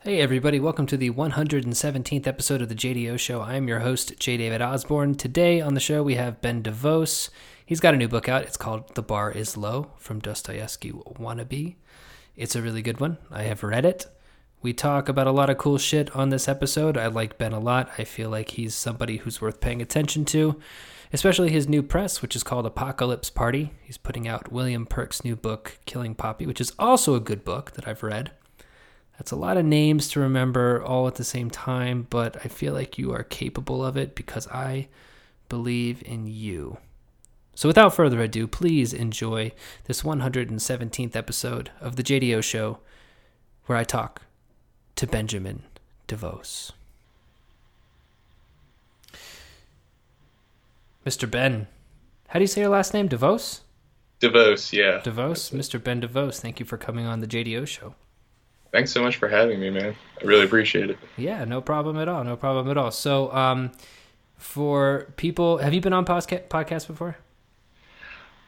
Hey, everybody, welcome to the 117th episode of the JDO Show. I'm your host, J. David Osborne. Today on the show, we have Ben DeVos. He's got a new book out. It's called The Bar is Low from Dostoevsky Wannabe. It's a really good one. I have read it. We talk about a lot of cool shit on this episode. I like Ben a lot. I feel like he's somebody who's worth paying attention to, especially his new press, which is called Apocalypse Party. He's putting out William Perk's new book, Killing Poppy, which is also a good book that I've read. That's a lot of names to remember all at the same time, but I feel like you are capable of it because I believe in you. So, without further ado, please enjoy this 117th episode of The JDO Show, where I talk to Benjamin DeVos. Mr. Ben, how do you say your last name? DeVos? DeVos, yeah. DeVos? Mr. Ben DeVos, thank you for coming on The JDO Show. Thanks so much for having me, man. I really appreciate it. Yeah, no problem at all. No problem at all. So, um, for people, have you been on podca- podcast before?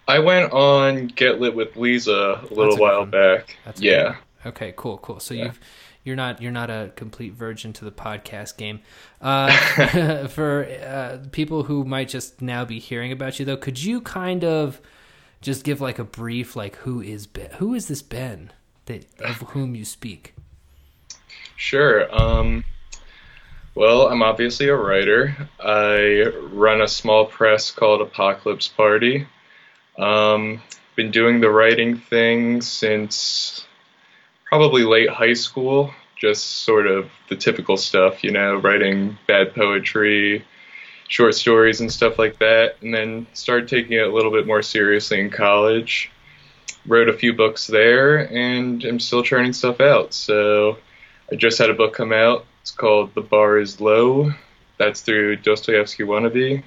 I went on Get Lit with Lisa a little a while one. back. That's yeah. Okay, cool, cool. So Yeah. you've you're not you're not a complete virgin to the podcast game. Uh, for uh, people who might just now be hearing about you, though, could you kind of just give like a brief, like who is Ben? Who is this Ben that of whom you speak? Sure. Um, well, I'm obviously a writer. I run a small press called Apocalypse Party. Um, been doing the writing thing since probably late high school. Just sort of the typical stuff, you know, writing bad poetry, short stories, and stuff like that. And then started taking it a little bit more seriously in college. Wrote a few books there, and I'm still churning stuff out. So I just had a book come out. It's called The Bar is Low. That's through Dostoevsky Wannabe.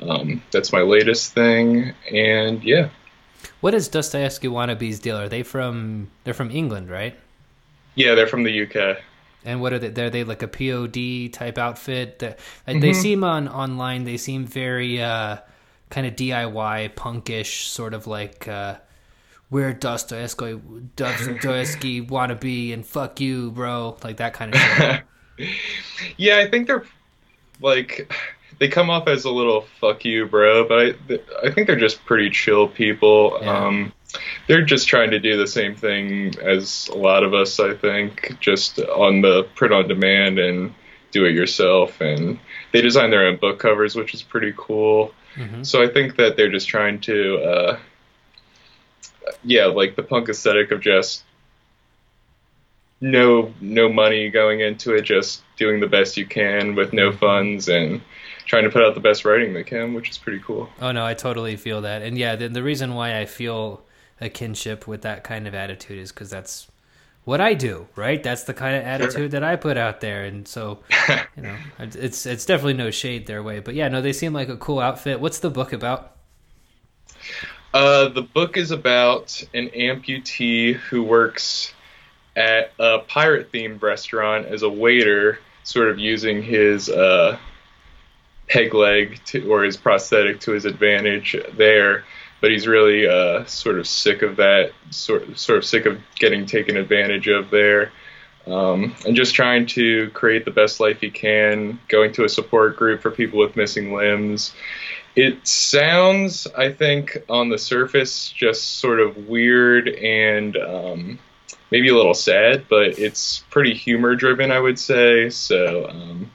Um, that's my latest thing, and yeah, What is Dostoevsky Wannabe's deal? Are they from? They're from England, right? yeah, they're from the UK. And what are they? They're they like a POD type outfit? That like, they seem on online. They seem very uh, kind of DIY, punkish, sort of like uh, we're Dostoevsky, Dostoevsky wannabe, and fuck you, bro, like that kind of shit. Yeah, I think they're like they come off as a little "fuck you, bro," but I, I think they're just pretty chill people. Yeah. Um, they're just trying to do the same thing as a lot of us, I think, just on the print on demand and do it yourself. And they design their own book covers, which is pretty cool. Mhm. So I think that they're just trying to, uh, yeah, like the punk aesthetic of just no no money going into it, just doing the best you can with no mm-hmm. funds and trying to put out the best writing they can, which is pretty cool. Oh no, I totally feel that, and yeah, the, the reason why I feel a kinship with that kind of attitude is because that's what I do, right? That's the kind of attitude that I put out there, and so you know, it's it's definitely no shade their way, but yeah, no, they seem like a cool outfit. What's the book about? Uh, the book is about an amputee who works at a pirate themed restaurant as a waiter, sort of using his uh, peg leg to, or his prosthetic to his advantage there. But he's really uh, sort of sick of that, sort sort of sick of getting taken advantage of there, um, and just trying to create the best life he can. Going to a support group for people with missing limbs. It sounds, I think, on the surface, just sort of weird and um, maybe a little sad, but it's pretty humor driven, I would say. So, um,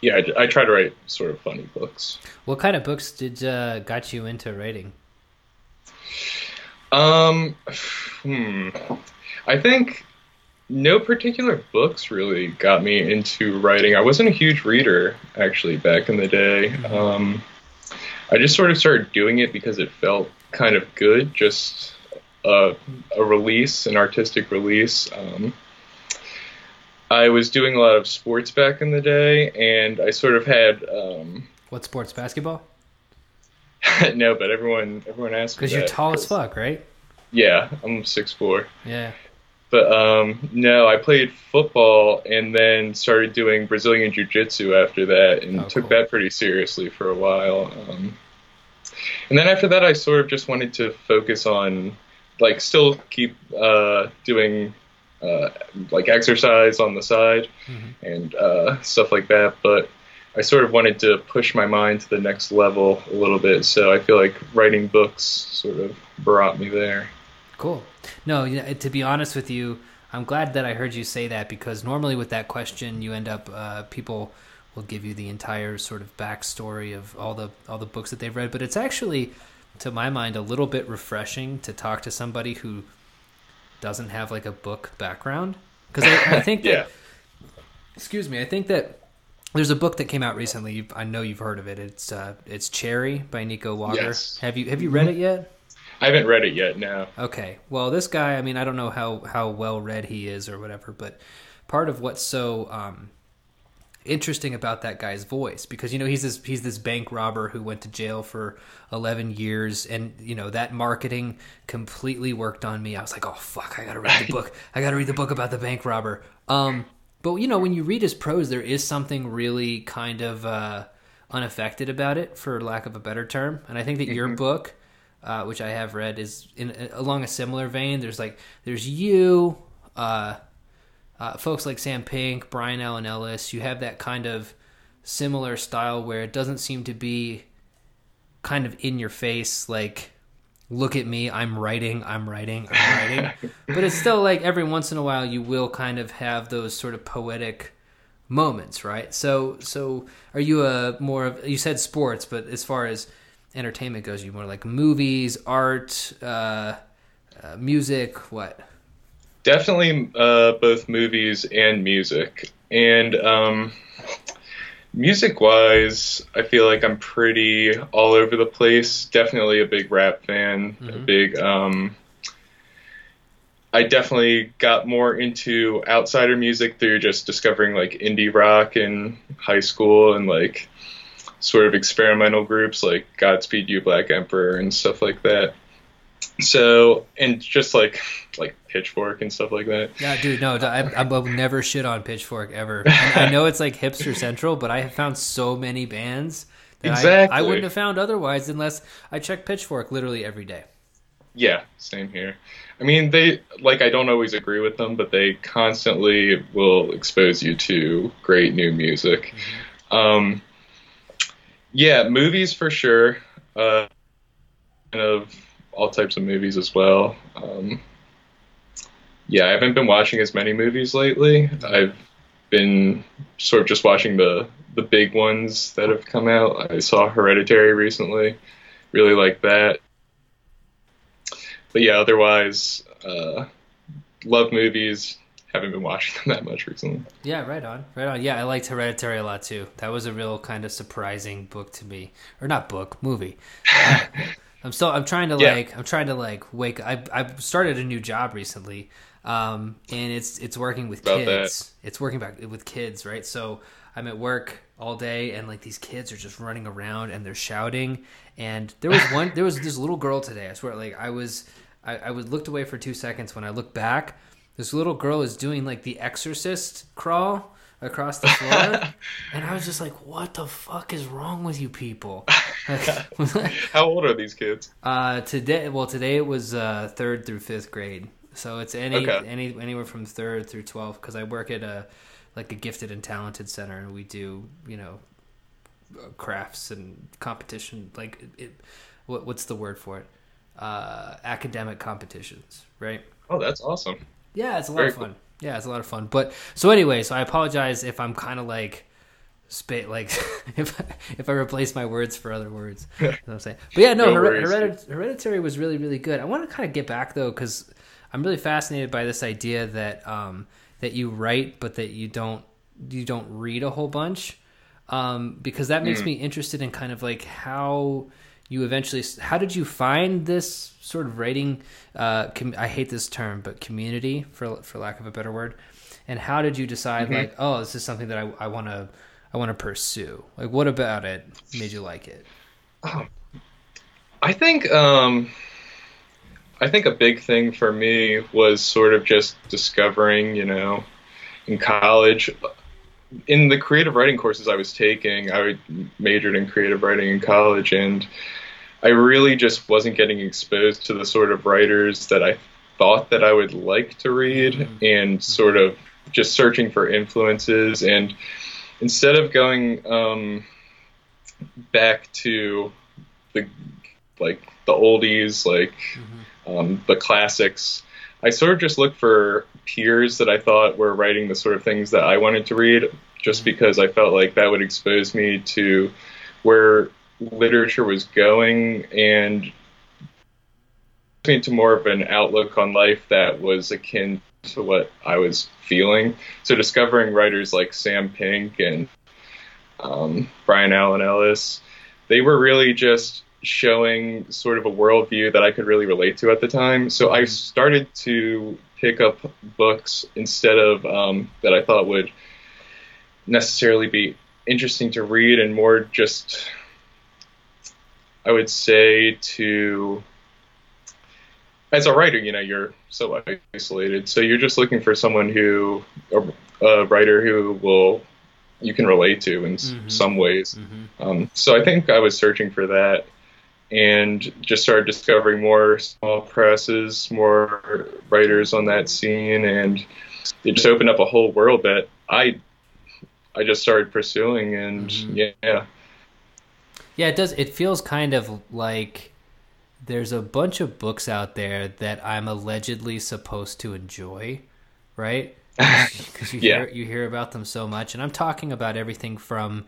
yeah, I, I try to write sort of funny books. What kind of books did uh, got you into writing? Um, hmm. I think no particular books really got me into writing. I wasn't a huge reader actually back in the day. Um, I just sort of started doing it because it felt kind of good, just a, a release, an artistic release. Um, I was doing a lot of sports back in the day, and I sort of had um, What sports? Basketball? no, but everyone everyone asks Because you're tall as fuck, right? Yeah, I'm six four. Yeah. But um, no, I played football and then started doing Brazilian Jiu Jitsu after that and Oh, took cool. that pretty seriously for a while. Um, and then after that, I sort of just wanted to focus on, like, still keep uh, doing uh, like exercise on the side Mhm. and uh, stuff like that. But I sort of wanted to push my mind to the next level a little bit. So I feel like writing books sort of brought me there. Cool. No, you know, to be honest with you, I'm glad that I heard you say that because normally with that question, you end up uh, people will give you the entire sort of backstory of all the all the books that they've read, but it's actually, to my mind, a little bit refreshing to talk to somebody who doesn't have like a book background because I, I think that Yeah. excuse me, I think that there's a book that came out recently. You've, I know you've heard of it. It's uh, it's Cherry by Nico Walker. Yes. Have you have you read it yet? I haven't read it yet. No. Okay. Well, this guy, I mean, I don't know how how well read he is or whatever, but part of what's so um, interesting about that guy's voice because you know he's this he's this bank robber who went to jail for 11 years and you know that marketing completely worked on me. I was like, "Oh fuck, I got to read the book. I got to read the book about the bank robber." Um but you know, when you read his prose there is something really kind of uh unaffected about it for lack of a better term. And I think that your book uh, which I have read, is in along a similar vein. There's like there's you, uh, uh, folks like Sam Pink, Brian Alan Ellis. You have that kind of similar style where it doesn't seem to be kind of in your face, like look at me, I'm writing, I'm writing, I'm writing. but it's still like every once in a while you will kind of have those sort of poetic moments, right? So so are you a more of you said sports, but as far as entertainment goes, you more like movies, art, uh, uh, music, what? Definitely uh, both movies and music. And um, music wise, I feel like I'm pretty all over the place. Definitely a big rap fan, a Mhm. big. Um, I definitely got more into outsider music through just discovering like indie rock in high school and like sort of experimental groups like Godspeed You Black Emperor and stuff like that. So and just like like Pitchfork and stuff like that. Yeah, dude, no, I, I will never shit on Pitchfork ever. And I know it's like hipster central, but I have found so many bands that I, I wouldn't have found otherwise unless I check Pitchfork literally every day. Yeah, same here. I mean, they like I don't always agree with them, but they constantly will expose you to great new music. Um, yeah, movies for sure. Uh, kind of all types of movies as well. Um, yeah, I haven't been watching as many movies lately. I've been sort of just watching the the big ones that have come out. I saw Hereditary recently. Really like that. But yeah, otherwise, uh, love movies. Haven't been watching them that much recently. Yeah, right on, right on. Yeah, I liked Hereditary a lot too. That was a real kind of surprising book to me, or not book, movie. Uh, I'm still, I'm trying to Yeah. like, I'm trying to like wake. I I started a new job recently, um, and it's it's working with About kids. It's working back with kids, right? So I'm at work all day, and like these kids are just running around and they're shouting. And there was one, there was this little girl today. I swear, like I was, I, I was looked away for two seconds. When I looked back, this little girl is doing like the exorcist crawl across the floor and i was just like what the fuck is wrong with you people How old are these kids? uh today well today it was uh third through fifth grade so it's any Okay. any anywhere from third through 12 because i work at a like a gifted and talented center and we do you know crafts and competition like it, it what, what's the word for it uh academic competitions right Oh, that's awesome. Yeah, it's a lot Very of fun. Yeah, it's a lot of fun. But so anyway, so I apologize if I'm kind of like, spit like if if I replace my words for other words. You know what I'm saying. But yeah, no, No worries. Heredit- Hereditary was really really good. I want to kind of get back though because I'm really fascinated by this idea that um that you write but that you don't you don't read a whole bunch um because that makes me interested in kind of like how you eventually how did you find this sort of writing uh com- i hate this term but community for for lack of a better word? And how did you decide like oh this is something that i want to i want to pursue? Like what about it made you like it? I think um, I think a big thing for me was sort of just discovering, you know, in college, in the creative writing courses I was taking, I majored in creative writing in college, and I really just wasn't getting exposed to the sort of writers that I thought that I would like to read mm-hmm. and sort of just searching for influences and instead of going um, back to the like the oldies like mm-hmm. um, the classics I sort of just looked for peers that I thought were writing the sort of things that I wanted to read just mm-hmm. because I felt like that would expose me to where literature was going and to more of an outlook on life that was akin to what I was feeling. So discovering writers like Sam Pink and um, Brian Alan Ellis, they were really just showing sort of a worldview that I could really relate to at the time. So I started to pick up books instead of um, that I thought would necessarily be interesting to read and more just, I would say, to as a writer, you know, you're so isolated. So you're just looking for someone who, a, a writer who will, you can relate to in mm-hmm. some ways. Mm-hmm. Um, so I think I was searching for that and just started discovering more small presses, more writers on that scene. And it just opened up a whole world that I, I just started pursuing. And mm-hmm. yeah. Yeah, it does. It feels kind of like, there's a bunch of books out there that I'm allegedly supposed to enjoy, right? Because you yeah. hear you hear about them so much, and I'm talking about everything from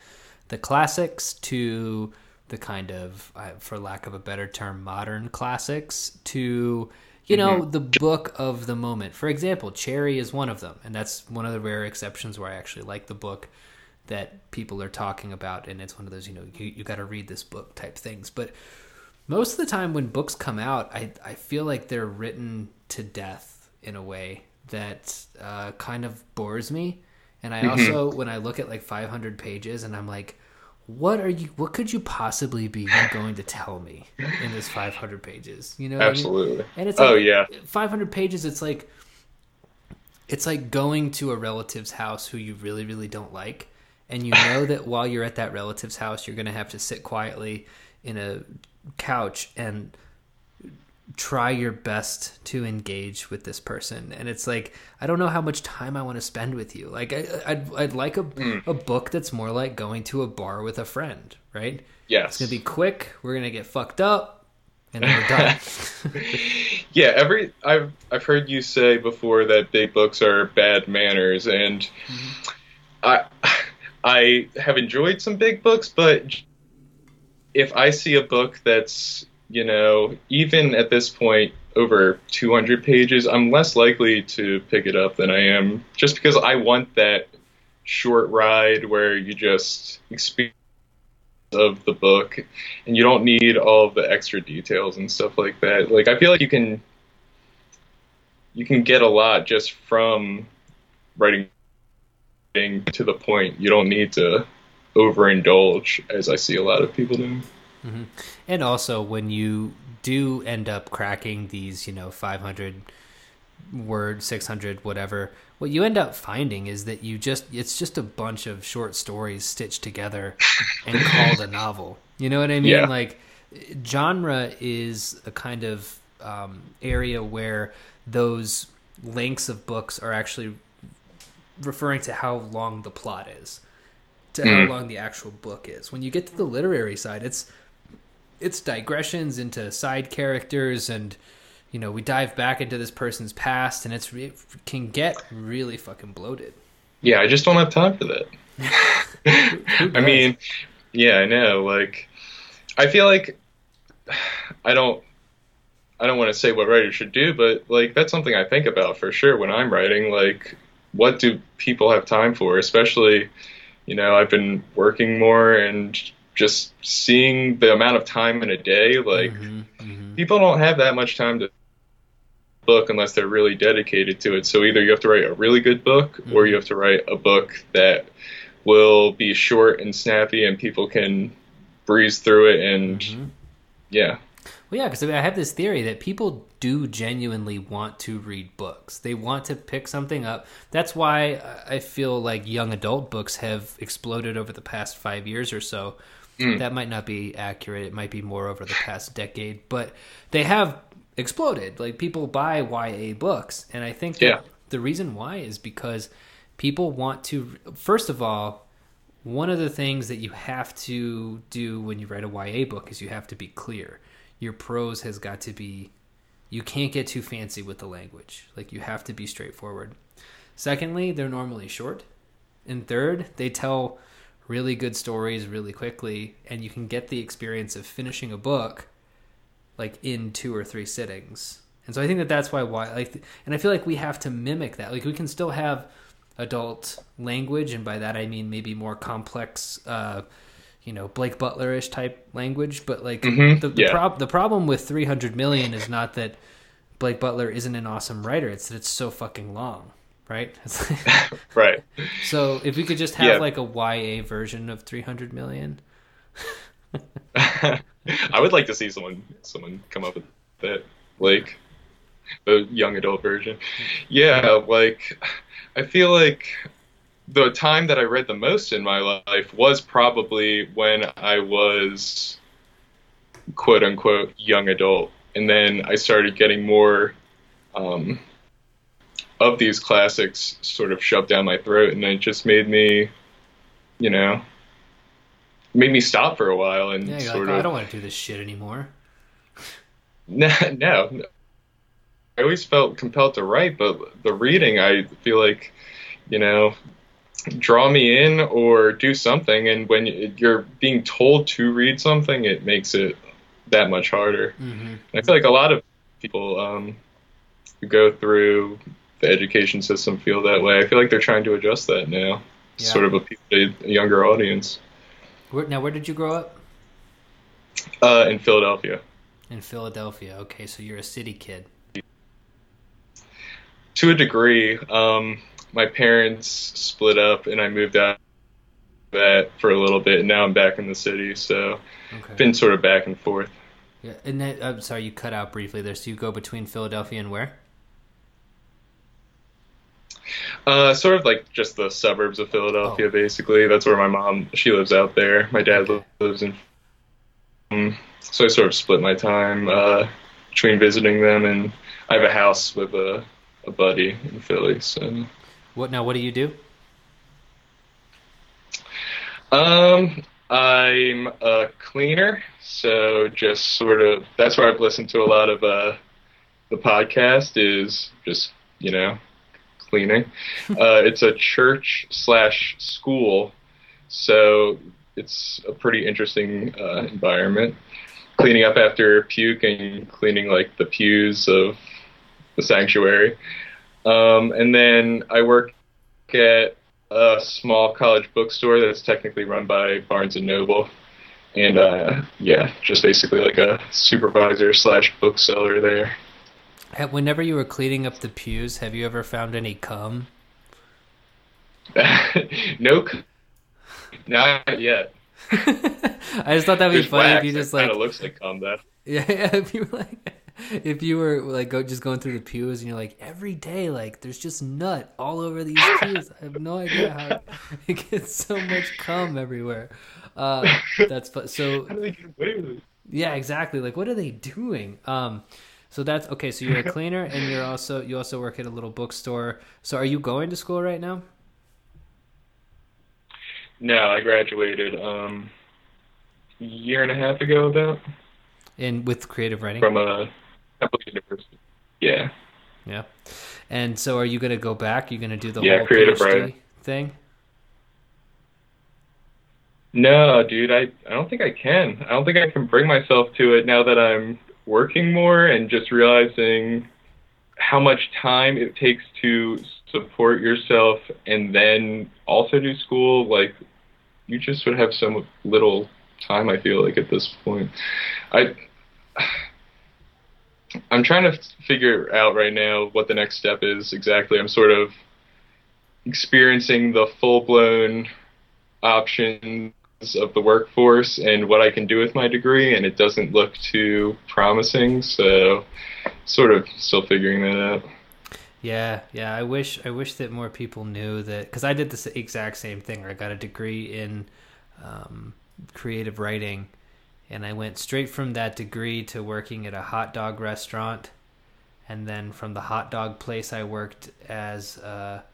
the classics to the kind of, for lack of a better term, modern classics to you know mm-hmm. the book of the moment. For example, Cherry is one of them, and that's one of the rare exceptions where I actually like the book that people are talking about, and it's one of those you know you, you got to read this book type things, but most of the time when books come out, I, I feel like they're written to death in a way that uh, kind of bores me. And I mm-hmm. also, when I look at like 500 pages and I'm like, what are you, what could you possibly be going to tell me in this 500 pages? You know? Absolutely. I mean? And it's oh, like, oh, yeah. 500 pages, it's like, it's like going to a relative's house who you really, really don't like. And you know that while you're at that relative's house, you're going to have to sit quietly in a couch and try your best to engage with this person. And it's like i don't know how much time i want to spend with you. Like I, would I'd like a, mm. a book that's more like going to a bar with a friend right? Yes it's gonna be quick. We're gonna get fucked up and then we're done. Yeah every i've i've heard you say before that big books are bad manners and mm-hmm. i i have enjoyed some big books but if I see a book that's, you know, even at this point over 200 pages, I'm less likely to pick it up than I am just because I want that short ride where you just experience of the book and you don't need all of the extra details and stuff like that. Like I feel like you can you can get a lot just from writing to the point. You don't need to overindulge as I see a lot of people doing. Mm-hmm. And also, when you do end up cracking these, you know, 500 word, 600, whatever, what you end up finding is that you just, it's just a bunch of short stories stitched together and called a novel. You know what I mean? Yeah. Like, genre is a kind of um, area where those lengths of books are actually referring to how long the plot is to mm. how long the actual book is. When you get to the literary side, it's it's digressions into side characters and you know we dive back into this person's past and it's it can get really fucking bloated. Yeah, I just don't have time for that. I mean, yeah, I know. Like, I feel like I don't. I don't want to say what writers should do, but like that's something I think about for sure when I'm writing. Like, what do people have time for? Especially you know, I've been working more and just seeing the amount of time in a day, like mm-hmm, mm-hmm. people don't have that much time to book unless they're really dedicated to it. So either you have to write a really good book mm-hmm. or you have to write a book that will be short and snappy and people can breeze through it and mm-hmm. yeah. Well, yeah, because I have this theory that people do genuinely want to read books. They want to pick something up. That's why I feel like young adult books have exploded over the past five years or so. Mm. That might not be accurate. It might be more over the past decade, but they have exploded. Like people buy YA books, and I think Yeah. the reason why is because people want to. First of all, one of the things that you have to do when you write a YA book is you have to be clear. Your prose has got to be. You can't get too fancy with the language. Like you have to be straightforward. Secondly, they're normally short. And third, they tell really good stories really quickly, and you can get the experience of finishing a book like in two or three sittings. And so I think that that's why why like and I feel like we have to mimic that. Like we can still have adult language and by that I mean maybe more complex uh you know Blake Butler-ish type language, but like Mhm, the the, yeah. prob- the problem with 300 million is not that Blake Butler isn't an awesome writer, it's that it's so fucking long, right? Right. so if we could just have Yeah. like a YA version of 300 million. I would like to see someone someone come up with that, like the young adult version. Yeah, like I feel like the time that I read the most in my life was probably when I was quote unquote young adult, and then I started getting more um, of these classics sort of shoved down my throat, and it just made me, you know. Made me stop for a while and Yeah, sort like, oh, of I don't want to do this shit anymore. no, no. I always felt compelled to write, but the reading, I feel like, you know, draw me in or do something. And when you're being told to read something, it makes it that much harder. hmm I feel like a lot of people um, go through the education system feel that way. I feel like they're trying to adjust that now, Yeah. sort of appeal to a younger audience. Where, now, where did you grow up? Uh, in Philadelphia. In Philadelphia. Okay, so you're a city kid. to a degree. Um, my parents split up, and I moved out of that for a little bit, and now I'm back in the city. So Okay. been sort of back and forth. Yeah, and then, I'm sorry, you cut out briefly there. So you go between Philadelphia and where? Uh, sort of like just the suburbs of Philadelphia, Oh. basically. That's where my mom she lives out there. My dad lives in. Um, so I sort of split my time uh, between visiting them, and I have a house with a a buddy in Philly. So. What now? What do you do? Um, I'm a cleaner, so just sort of that's where I've listened to a lot of uh, the podcast is just you know cleaning. uh, it's a church slash school, so it's a pretty interesting uh, environment. Cleaning up after puke and cleaning like the pews of the sanctuary, um, and then I work at a small college bookstore that's technically run by Barnes and Noble, and uh, yeah, just basically like a supervisor slash bookseller there. Whenever you were cleaning up the pews, have you ever found any cum? no, not yet. I just thought that'd be There's funny if you just like kind of looks like cum. That Yeah, yeah, if you were like if you were like go, just going through the pews and you're like every day like there's just nut all over these pews. I have no idea how it gets so much cum everywhere. Uh, that's so how do they get away with it? yeah, exactly. Like what are they doing? Um, so that's okay. So you're a cleaner and you're also you also work at a little bookstore. So are you going to school right now? No, I graduated um, a year and a half ago about And with creative writing? from a Temple University. Yeah. Yeah. And so are you going to go back? You're going to do the Yeah, whole creative PhD writing. thing? No, dude, I, I don't think I can. I don't think I can bring myself to it now that I'm working more and just realizing how much time it takes to support yourself and then also do school. Like, you just would have so little time, I feel like, at this point. I. I'm trying to figure out right now what the next step is exactly. I'm sort of experiencing the full blown options of the workforce and what I can do with my degree, and it doesn't look too promising. So, sort of still figuring that out. Yeah, yeah. I wish I wish that more people knew that because I did the exact same thing. I got a degree in um, creative writing, and I went straight from that degree to working at a hot dog restaurant. and then from the hot dog place, I worked as a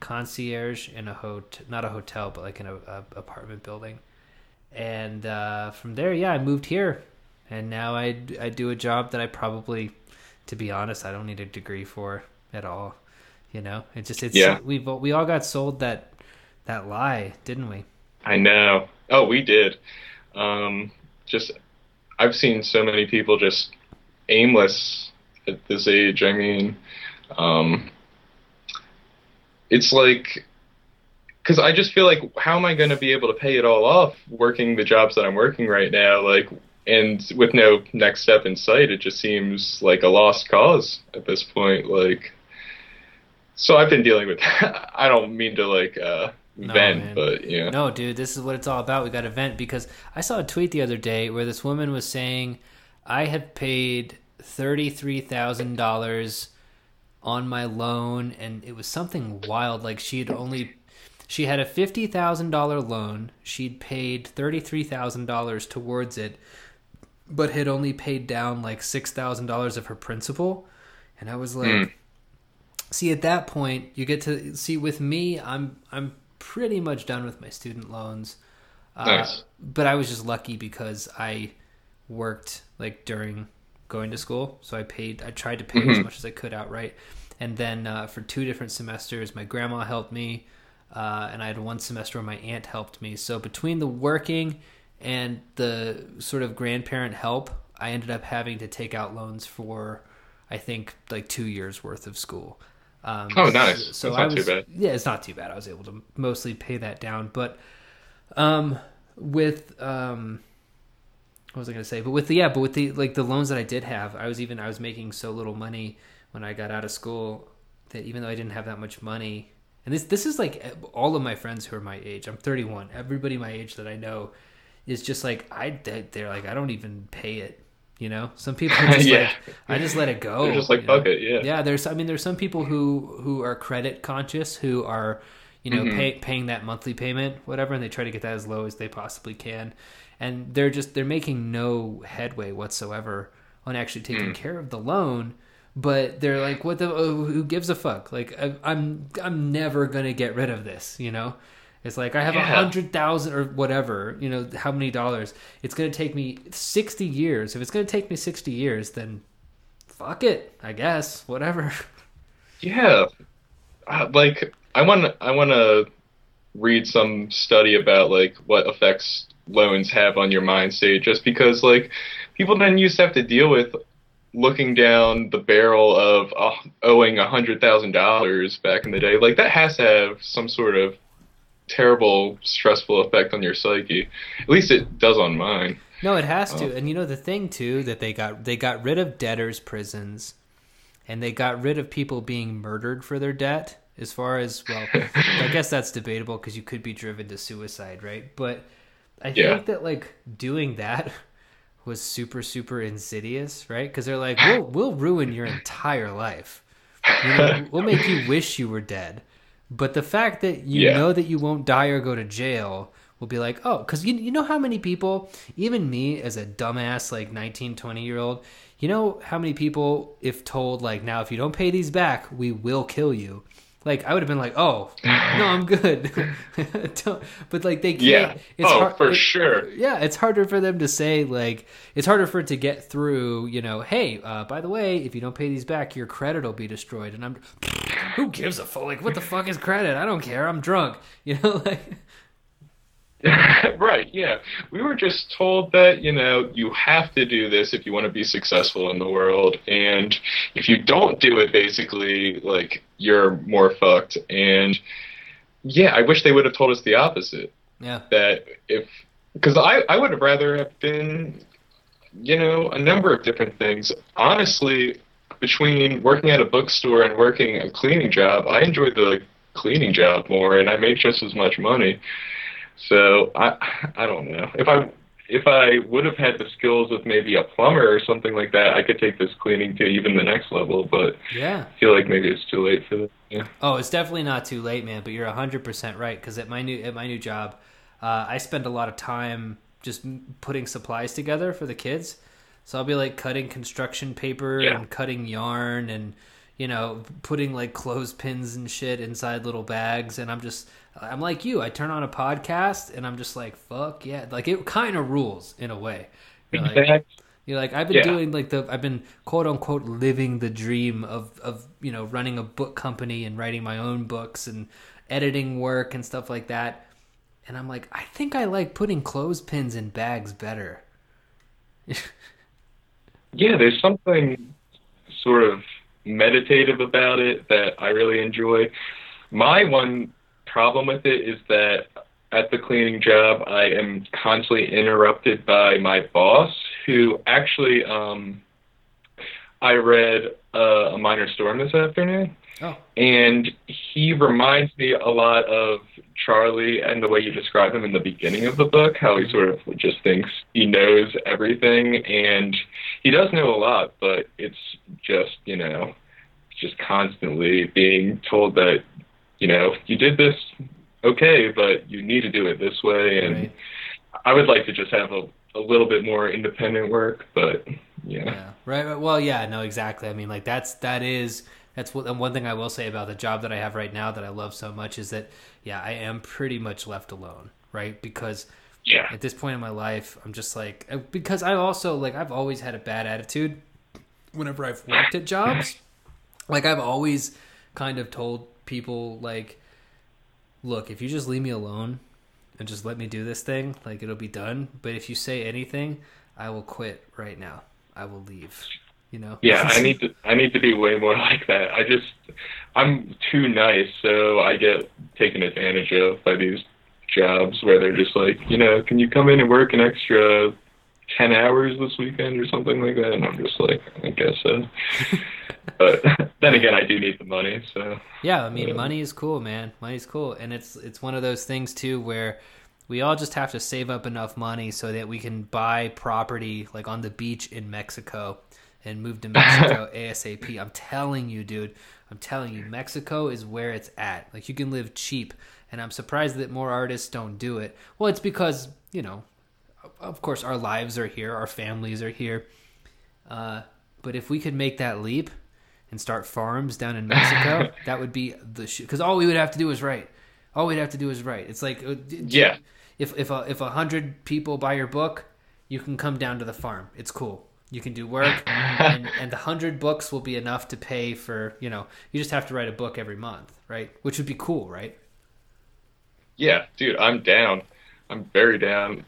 concierge in a hotel, not a hotel, but like in a, a apartment building. And uh, from there, yeah, I moved here, and now I I do a job that I probably, to be honest, I don't need a degree for at all. You know, it just it's Yeah. we we all got sold that that lie, didn't we? I know. Oh, we did. Um, just, I've seen so many people just aimless at this age. I mean, um, it's like, because I just feel like, how am I going to be able to pay it all off working the jobs that I'm working right now? Like, and with no next step in sight, it just seems like a lost cause at this point. Like, so I've been dealing with. I don't mean to like uh, No, vent, man. but yeah. No, dude, this is what it's all about. We got to vent because I saw a tweet the other day where this woman was saying, "I have paid thirty-three thousand dollars on my loan," and it was something wild. Like she had only she had a fifty thousand dollar loan. She'd paid thirty-three thousand dollars towards it, but had only paid down like six thousand dollars of her principal. And I was like, Mm. see at that point you get to see with me i'm i'm pretty much done with my student loans uh, Nice. but i was just lucky because i worked like during going to school so i paid i tried to pay as Mhm. much as i could outright and then uh, for two different semesters my grandma helped me uh, and i had one semester where my aunt helped me so between the working and the sort of grandparent help i ended up having to take out loans for i think like two years worth of school um, Oh, nice. so That's I not too was, bad. Yeah, it's not too bad. I was able to mostly pay that down, but um, with um, what was I going to say? But with the yeah, but with the like the loans that I did have, I was even I was making so little money when I got out of school that even though I didn't have that much money, and this this is like all of my friends who are my age. I'm 31. Everybody my age that I know is just like I they- they're like I don't even pay it. You know, some people just Yeah. like I just let it go. They're just like, you know? fuck it, yeah. Yeah, there's I mean there's some people who who are credit conscious who are you know Mhm. pay, paying that monthly payment whatever and they try to get that as low as they possibly can and they're just they're making no headway whatsoever on actually taking Mm. care of the loan but they're like what the oh, who gives a fuck like I, I'm I'm never going to get rid of this you know it's like I have a Yeah. hundred thousand or whatever, you know, how many dollars. It's gonna take me sixty years. If it's gonna take me sixty years, then fuck it, I guess. Whatever. Yeah, uh, like I want I want to read some study about like what effects loans have on your mind state, just because like people didn't used to have to deal with looking down the barrel of uh, owing a hundred thousand dollars back in the day. Like that has to have some sort of terrible stressful effect on your psyche. At least it does on mine. No, it has to. Oh. And you know the thing too that they got they got rid of debtors prisons and they got rid of people being murdered for their debt as far as well I guess that's debatable because you could be driven to suicide, right? But I Yeah. think that like doing that was super super insidious, right? Cuz they're like we'll we'll ruin your entire life. You know, we'll make you wish you were dead. But the fact that you Yeah. know that you won't die or go to jail will be like, oh, because you, you know how many people, even me as a dumbass, like 19, 20 year old, you know how many people, if told, like, now if you don't pay these back, we will kill you. Like, I would have been like, oh, no, I'm good. But, like, they can't. Yeah. It's oh, hard, for it- sure. yeah, it's harder for them to say like it's harder for it to get through. You know, hey, uh, by the way, if you don't pay these back, your credit will be destroyed. And I'm, who gives a fuck? Like, what the fuck is credit? I don't care. I'm drunk. You know, like right, yeah. We were just told that, you know, you have to do this if you want to be successful in the world. And if you don't do it, basically, like, you're more fucked. And yeah, I wish they would have told us the opposite. yeah, That if, because I, I would have rather have been, you know, a number of different things. Honestly, between working at a bookstore and working a cleaning job, I enjoyed the cleaning job more and I made just as much money. So I I don't know. If I if I would have had the skills of maybe a plumber or something like that, I could take this cleaning to even the next level, but yeah. I feel like maybe it's too late for that. Yeah. Oh, it's definitely not too late, man. But you're hundred percent right because at my new at my new job, uh, I spend a lot of time just putting supplies together for the kids. So I'll be like cutting construction paper Yeah. and cutting yarn and you know putting like clothespins and shit inside little bags and I'm just I'm like you. I turn on a podcast and I'm just like fuck yeah. Like it kind of rules in a way. You're like, Exactly. you're like I've been Yeah. doing like the I've been quote unquote living the dream of of you know running a book company and writing my own books and editing work and stuff like that. And I'm like, I think I like putting clothespins in bags better. Yeah, there's something sort of meditative about it that I really enjoy. My one problem with it is that at the cleaning job, I am constantly interrupted by my boss, who actually, um, I read uh, A Minor Storm this afternoon. Oh. And he reminds me a lot of Charlie and the way you describe him in the beginning of the book, how he sort of just thinks he knows everything. And he does know a lot, but it's just, you know, just constantly being told that, you know, you did this okay, but you need to do it this way. And Right. I would like to just have a, a little bit more independent work, but yeah. Yeah. Right. Well, yeah. No. Exactly. I mean, like that's that is that's what and one thing I will say about the job that I have right now that I love so much is that yeah I am pretty much left alone. Right. Because Yeah. at this point in my life, I'm just like uh, because I also like I've always had a bad attitude whenever I've worked at jobs. Like I've always kind of told people like look, if you just leave me alone and just let me do this thing, like it'll be done, but if you say anything, I will quit right now. I will leave. You know? Yeah, I need to I need to be way more like that. I just I'm too nice, so I get taken advantage of by these jobs where they're just like, you know, can you come in and work an extra ten hours this weekend or something like that? And I'm just like, I guess so. but then again, I do need the money, so Yeah, I mean, Yeah. money is cool, man. Money's cool, and it's it's one of those things too where we all just have to save up enough money so that we can buy property like on the beach in Mexico and move to Mexico ASAP. I'm telling you, dude. I'm telling you, Mexico is where it's at. Like you can live cheap, and I'm surprised that more artists don't do it. Well, it's because you know, of course, our lives are here, our families are here. Uh, but if we could make that leap and start farms down in Mexico, that would be the shit. Because all we would have to do is write. All we'd have to do is write. It's like, uh, Yeah. If if a, if a hundred people buy your book, you can come down to the farm. It's cool. You can do work, and, and the hundred books will be enough to pay for. You know, you just have to write a book every month, right? Which would be cool, right? yeah, dude, I'm down. I'm very down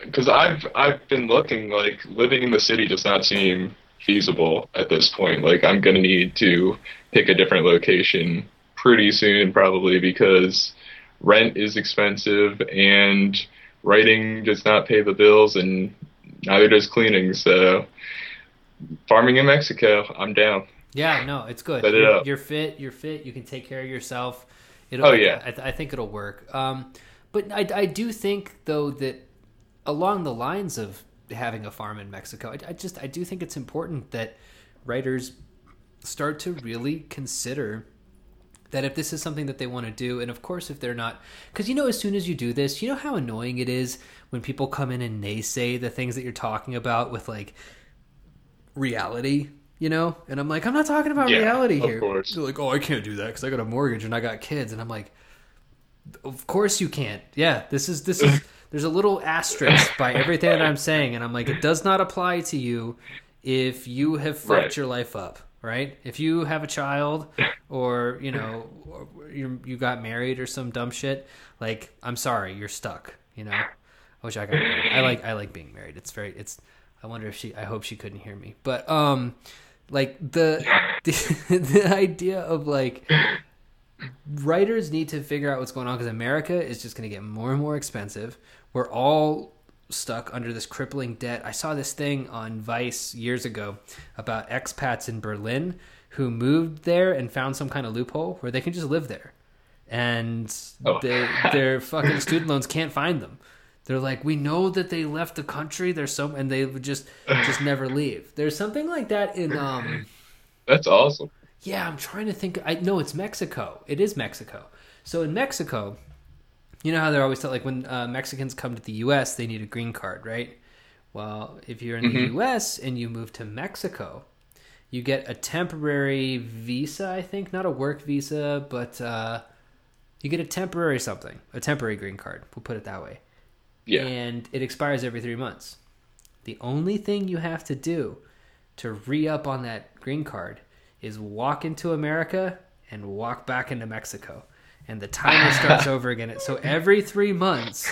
because I've I've been looking like living in the city does not seem feasible at this point. Like I'm gonna need to pick a different location pretty soon, probably because rent is expensive and writing does not pay the bills, and neither does cleaning. So farming in Mexico, I'm down. Yeah, no, it's good. Set it you're, up. you're fit. You're fit. You can take care of yourself. It'll, Oh, yeah. I, I think it'll work. Um, but I, I do think though that along the lines of having a farm in Mexico, I, I just I do think it's important that writers start to really consider that if this is something that they want to do and of course if they're not because you know as soon as you do this you know how annoying it is when people come in and naysay the things that you're talking about with like reality you know? And i'm like i'm not talking about Yeah, reality here. course. they're like oh i can't do that because i got a mortgage and i got kids. And i'm like of course you can't. Yeah this is this is there's a little asterisk by everything that i'm saying and i'm like it does not apply to you if you have fucked Right. your life up right? If you have a child or you know or you you got married or some dumb shit like i'm sorry you're stuck you know? I wish i got married. I like i like being married. It's very it's i wonder if she i hope she couldn't hear me. But um like the the, the idea of like writers need to figure out what's going on because America is just going to get more and more expensive. We're all stuck under this crippling debt. I saw this thing on Vice years ago about expats in Berlin who moved there and found some kind of loophole where they can just live there. And Oh. they, their fucking student loans can't find them. They're like, we know that they left the country. There's some, and they would just just never leave. There's something like that in um, That's awesome. yeah, I'm trying to think. I know it's Mexico. It is Mexico. So in Mexico, you know how they're always tell like when uh, Mexicans come to the U.S., they need a green card, right? Well, if you're in the Mhm. US and you move to Mexico, you get a temporary visa, I think, not a work visa, but uh, you get a temporary something, a temporary green card. We'll put it that way. Yeah. And it expires every three months. The only thing you have to do to re up on that green card is walk into America and walk back into Mexico. And the timer starts over again. So every three months,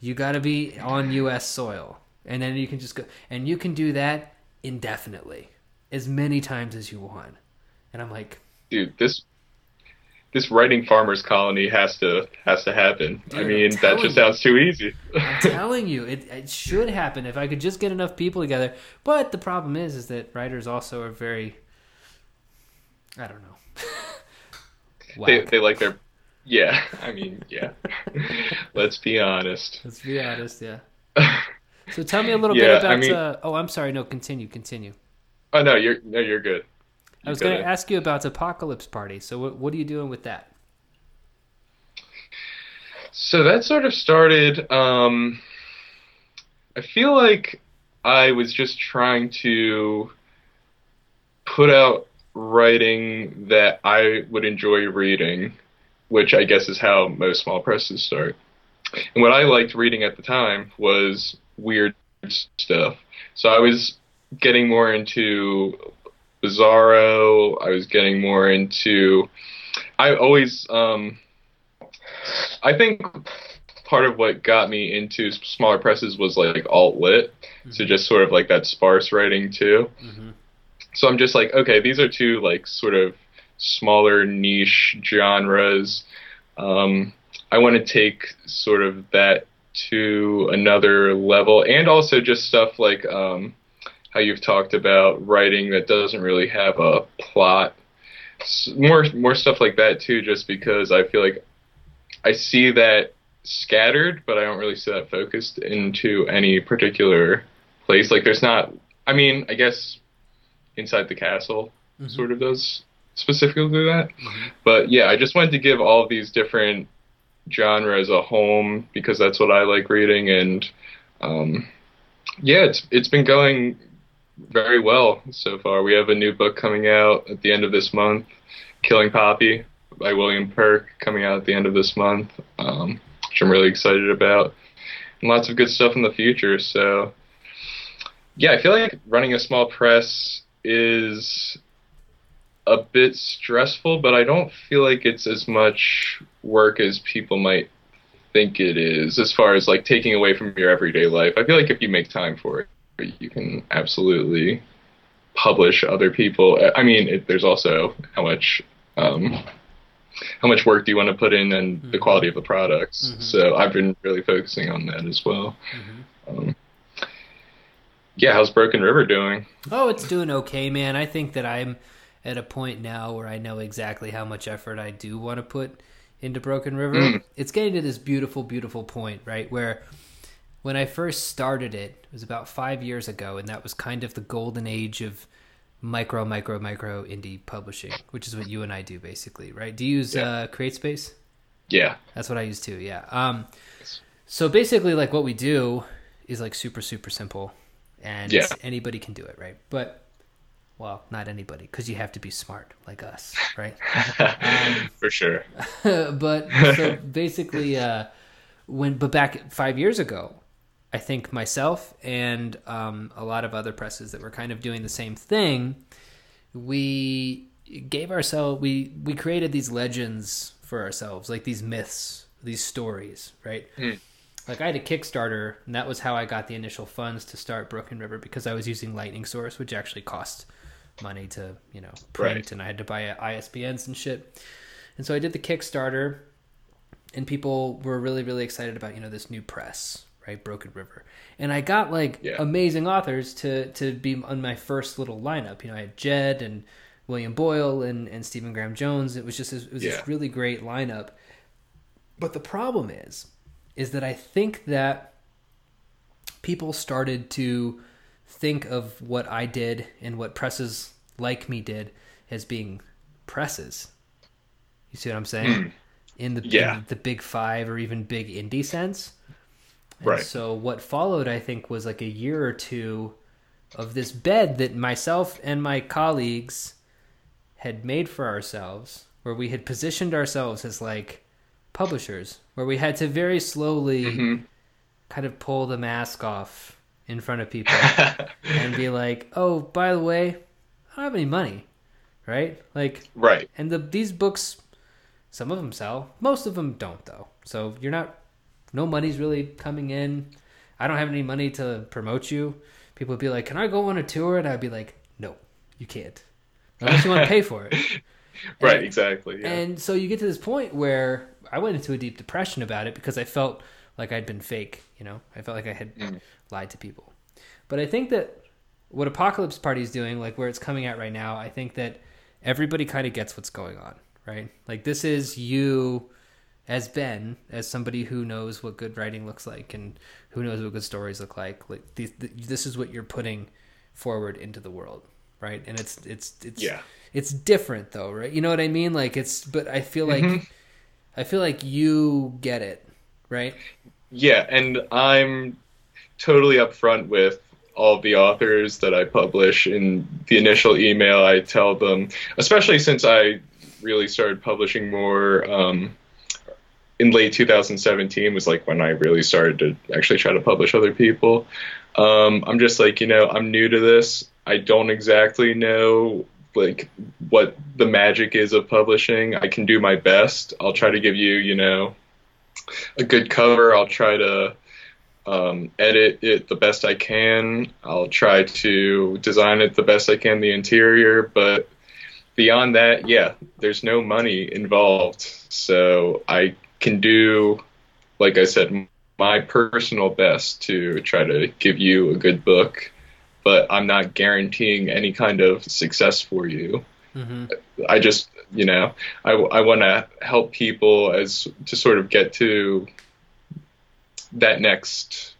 you got to be on U.S. soil. And then you can just go. And you can do that indefinitely, as many times as you want. And I'm like, Dude, this this writing farmers colony has to has to happen. Dude, I mean, that just you. sounds too easy. I'm telling you, it, it should happen if I could just get enough people together. But the problem is, is that writers also are very, I don't know. they they like their yeah. I mean, yeah. Let's be honest. Let's be honest, yeah. So tell me a little Yeah, bit I about. mean- uh, oh, I'm sorry. No, continue, continue. Oh no, you're no, you're good. I was going to ask you about Apocalypse Party. So what, what are you doing with that? So that sort of started. Um, I feel like I was just trying to put out writing that I would enjoy reading, which I guess is how most small presses start. And what I liked reading at the time was weird stuff. So I was getting more into Bizarro. I was getting more into. I always. Um, I think part of what got me into smaller presses was like alt lit, so just sort of like that sparse writing too. hmm So I'm just like, okay, these are two like sort of smaller niche genres. Um, I want to take sort of that to another level, and also just stuff like um, how you've talked about writing that doesn't really have a plot. More more stuff like that too, just because I feel like I see that scattered, but I don't really see that focused into any particular place. Like there's not. I mean, I guess inside the castle Mhm. sort of does specifically that. Mhm. But yeah, I just wanted to give all these different genres a home because that's what I like reading, and um, yeah, it's it's been going very well so far. We have a new book coming out at the end of this month, Killing Poppy by William Perk, coming out at the end of this month, um, which I'm really excited about, and lots of good stuff in the future. So yeah, I feel like running a small press is a bit stressful, but I don't feel like it's as much work as people might think it is as far as like taking away from your everyday life. I feel like if you make time for it, you can absolutely publish other people. I mean, it, there's also how much um, how much work do you want to put in and the Mhm. quality of the products. Mhm. So I've been really focusing on that as well. Mhm. Um, yeah, how's Broken River doing? Oh, it's doing okay, man. I think that I'm at a point now where I know exactly how much effort I do want to put into Broken River. Mm. It's getting to this beautiful, beautiful point, right? Where when I first started it, it was about five years ago, and that was kind of the golden age of micro, micro, micro indie publishing, which is what you and I do basically, right? Do you use Yeah. uh, CreateSpace? Yeah. That's what I use too. Yeah. Um, so basically, like what we do is like super super simple, and Yeah. anybody can do it, right? But well, not anybody, because you have to be smart like us, right? Um, For sure. but so basically, uh, when but back five years ago, I think myself and um, a lot of other presses that were kind of doing the same thing, we gave ourselves we we created these legends for ourselves, like these myths, these stories, right? Hmm. Like I had a Kickstarter, and that was how I got the initial funds to start Broken River because I was using Lightning Source, which actually cost money to you know print, Right. and I had to buy ISBNs and shit. And so I did the Kickstarter, and people were really, really excited about you know this new press, right, Broken River. And I got like Yeah. amazing authors to to be on my first little lineup. You know, I had Jed and William Boyle and and Stephen Graham Jones. It was just it was Yeah. this really great lineup. But the problem is, is that I think that people started to think of what I did and what presses like me did as being presses. You see what I'm saying? In the Yeah. in the big five or even big indie sense. And Right. so what followed, I think, was like a year or two of this bed that myself and my colleagues had made for ourselves, where we had positioned ourselves as like publishers, where we had to very slowly Mhm. kind of pull the mask off in front of people and be like, "Oh, by the way, I don't have any money." Right? Like right. and the these books some of them sell, most of them don't though. So you're not no money's really coming in. I don't have any money to promote you. People would be like, "Can I go on a tour?" And I'd be like, "No, you can't. Unless you want to pay for it." Right. And- exactly. Yeah. And so you get to this point where I went into a deep depression about it because I felt like I'd been fake, you know? I felt like I had Mm. lied to people. But I think that what Apocalypse Party is doing, like where it's coming at right now, I think that everybody kind of gets what's going on, right? Like this is you as Ben, as somebody who knows what good writing looks like and who knows what good stories look like. Like these, this is what you're putting forward into the world, right? And it's it's it's Yeah. it's different though, right? You know what I mean? Like it's but I feel like Mhm. I feel like you get it, right? Yeah, and I'm totally upfront with all the authors that I publish. In the initial email, I tell them, especially since I really started publishing more um, in late 2017, was like when I really started to actually try to publish other people. Um, I'm just like, you know, I'm new to this. I don't exactly know like what the magic is of publishing. I can do my best. I'll try to give you, you know, a good cover. I'll try to um, edit it the best I can. I'll try to design it the best I can, the interior. But beyond that, yeah, there's no money involved. So I can do, like I said, my personal best to try to give you a good book. But I'm not guaranteeing any kind of success for you. Mm-hmm. I just, you know, I, I want to help people as to sort of get to that next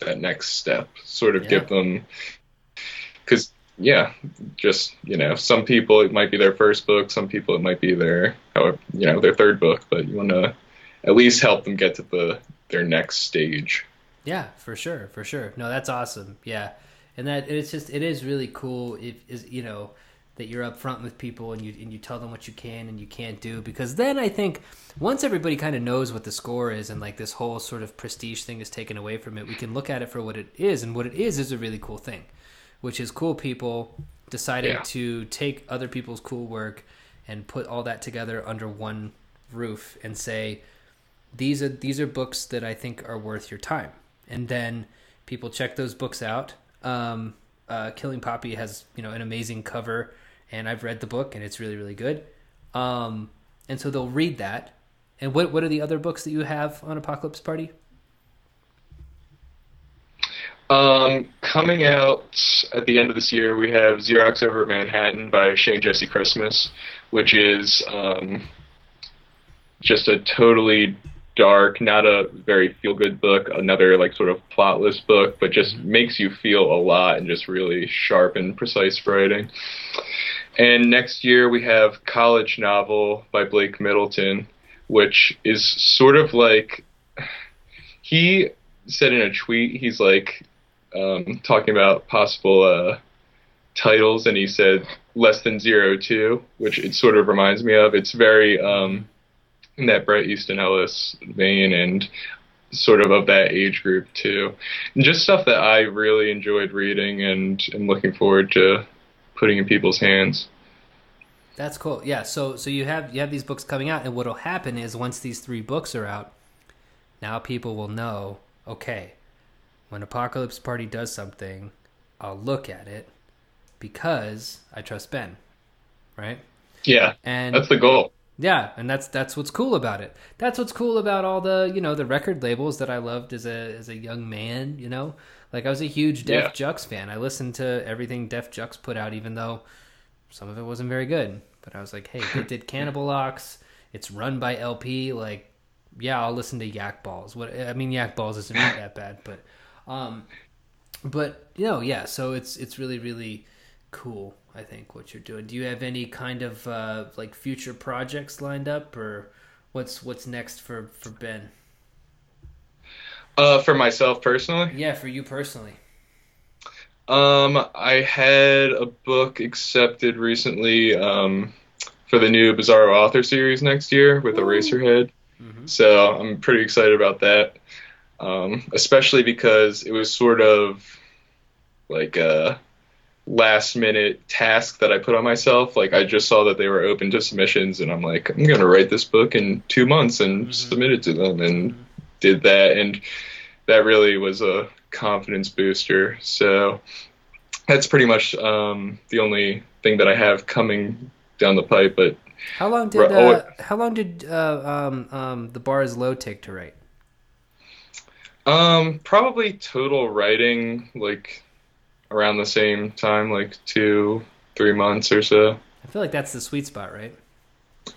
that next step, sort of Yeah. give them because yeah, just you know, some people it might be their first book, some people it might be their however you know their third book, but you want to at least help them get to the their next stage. Yeah, for sure, for sure. No, that's awesome. Yeah, and that it's just it is really cool. If is you know that you're upfront with people and you and you tell them what you can and you can't do because then I think once everybody kind of knows what the score is and like this whole sort of prestige thing is taken away from it, we can look at it for what it is and what it is is a really cool thing, which is cool people deciding Yeah. to take other people's cool work and put all that together under one roof and say these are these are books that I think are worth your time. And then people check those books out. Um, uh, Killing Poppy has you know an amazing cover, and I've read the book, and it's really really good. Um, and so they'll read that. And what what are the other books that you have on Apocalypse Party? Um, coming out at the end of this year, we have Xerox Over Manhattan by Shane Jesse Christmass, which is um, just a totally dark, not a very feel good book, another like sort of plotless book, but just makes you feel a lot and just really sharp and precise writing. And next year we have College Novel by Blake Middleton, which is sort of like he said in a tweet, he's like um, talking about possible uh, titles, and he said less than zero two, which it sort of reminds me of. It's very um, in that Bret Easton Ellis vein, and sort of of that age group too, and just stuff that I really enjoyed reading, and am looking forward to putting in people's hands. That's cool. Yeah. So so you have you have these books coming out, and what'll happen is once these three books are out, now people will know. Okay, when Apocalypse Party does something, I'll look at it because I trust Ben, right? Yeah, And that's the goal. yeah, and that's that's what's cool about it. That's what's cool about all the you know the record labels that I loved as a as a young man. You know, like I was a huge Def Yeah. Jux fan. I listened to everything Def Jux put out, even though some of it wasn't very good. But I was like, hey, they did Cannibal Ox. It's run by El-P. Like, yeah, I'll listen to Yak Ballz. What I mean, Yak Ballz isn't really that bad, but um, but you know, yeah. So it's it's really really cool. I think what you're doing. Do you have any kind of uh, like future projects lined up, or what's what's next for for Ben? Uh, for myself personally, Yeah, for you personally. um, I had a book accepted recently um, for the new Bizarro author series next year with Eraserhead. Mhm. So I'm pretty excited about that, um, especially because it was sort of like a last minute task that I put on myself. Like I just saw that they were open to submissions, and I'm like, I'm gonna write this book in two months and Mhm. submit it to them, and Mhm. Did that, and that really was a confidence booster. So that's pretty much um, the only thing that I have coming down the pipe, but How long did Right, oh, uh, how long did uh, um, um, the bar is low take to write? Um, probably total writing like around the same time, like two, three months or so. I feel like that's the sweet spot, right?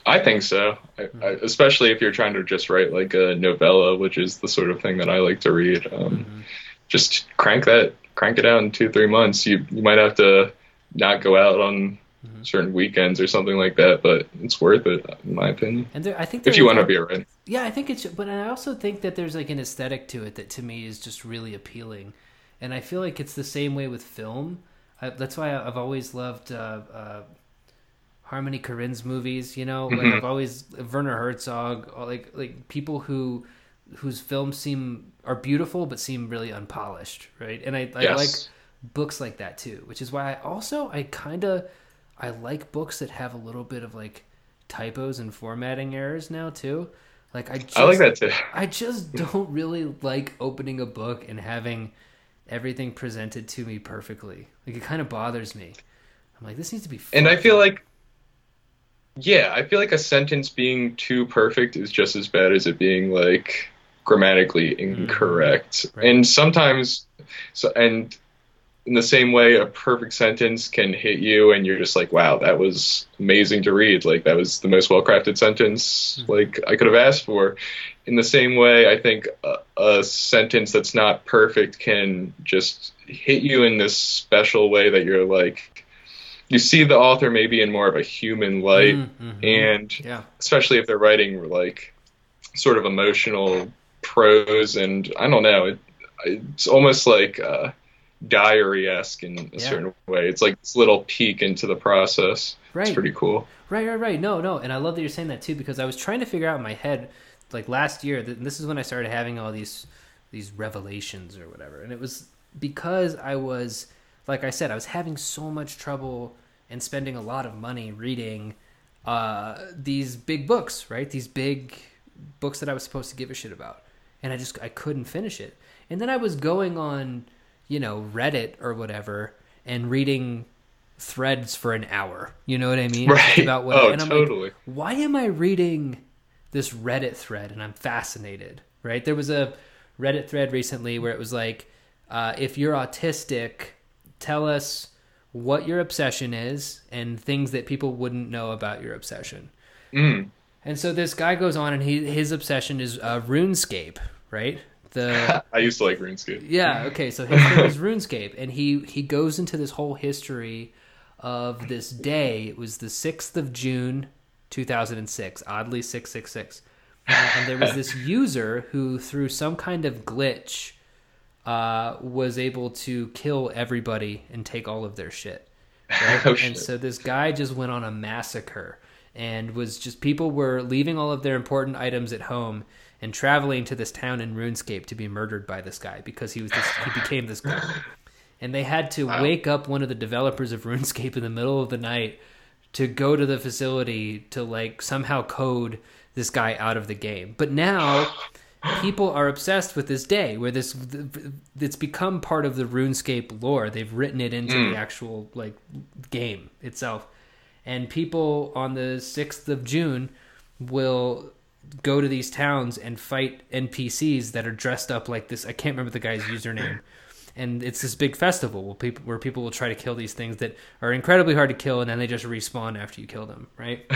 I think so, I, I, especially if you're trying to just write like a novella, which is the sort of thing that I like to read. Um, Mhm. Just crank that, crank it out in two, three months. You you might have to not go out on Mhm. certain weekends or something like that, but it's worth it in my opinion. And there, I think If you want to be a writer. Yeah, I think it's, but I also think that there's like an aesthetic to it that to me is just really appealing, and I feel like it's the same way with film. I, that's why I've always loved uh, uh, Harmony Korine's movies. You know, like Mhm. I've always Werner Herzog, like like people who whose films seem are beautiful but seem really unpolished, right? And I, I Yes. like books like that too, which is why I also I kind of I like books that have a little bit of like typos and formatting errors now too. Like I just, I like that too. I just don't really like opening a book and having everything presented to me perfectly. Like it kind of bothers me. I'm like this needs to be. And I feel up. like, yeah, I feel like a sentence being too perfect is just as bad as it being like grammatically incorrect. Right. And sometimes, so and in the same way, a perfect sentence can hit you, and you're just like, wow, that was amazing to read. Like that was the most well crafted sentence Mhm. like I could have asked for. In the same way, I think a, a sentence that's not perfect can just hit you in this special way that you're like you see the author maybe in more of a human light Mm, mhm. and yeah, especially if they're writing like sort of emotional prose and i don't know it, it's almost like uh, diary-esque in a Yeah. certain way it's like this little peek into the process right. it's pretty cool Right, right, right. No, no, and I love that you're saying that too because I was trying to figure out in my head, like last year, this is when I started having all these these revelations or whatever, and it was because I was, like I said, I was having so much trouble and spending a lot of money reading uh, these big books, right? These big books that I was supposed to give a shit about, and I just I couldn't finish it, and then I was going on, you know, Reddit or whatever, and reading threads for an hour. You know what I mean? right About what, oh and I'm totally like, why am I reading this Reddit thread and I'm fascinated? Right? There was a Reddit thread recently where it was like, uh, if you're autistic, tell us what your obsession is and things that people wouldn't know about your obsession. mm. And so this guy goes on and he his obsession is uh, RuneScape, right? The i used to like runescape yeah, okay. So his thing is RuneScape, and he he goes into this whole history of this day. It was the sixth of June, two thousand and six. Oddly, six six six. And there was this user who, through some kind of glitch, uh, was able to kill everybody and take all of their shit. Right? Oh, and shit. so this guy just went on a massacre and was just people were leaving all of their important items at home and traveling to this town in RuneScape to be murdered by this guy because he was this, he became this guy. And they had to Wow. wake up one of the developers of RuneScape in the middle of the night to go to the facility to like somehow code this guy out of the game. But now people are obsessed with this day where this it's become part of the RuneScape lore. They've written it into Mm. the actual like game itself. And people on the 6th of June will go to these towns and fight NPCs that are dressed up like this. I can't remember the guy's username. And it's this big festival where people where people will try to kill these things that are incredibly hard to kill, and then they just respawn after you kill them, right?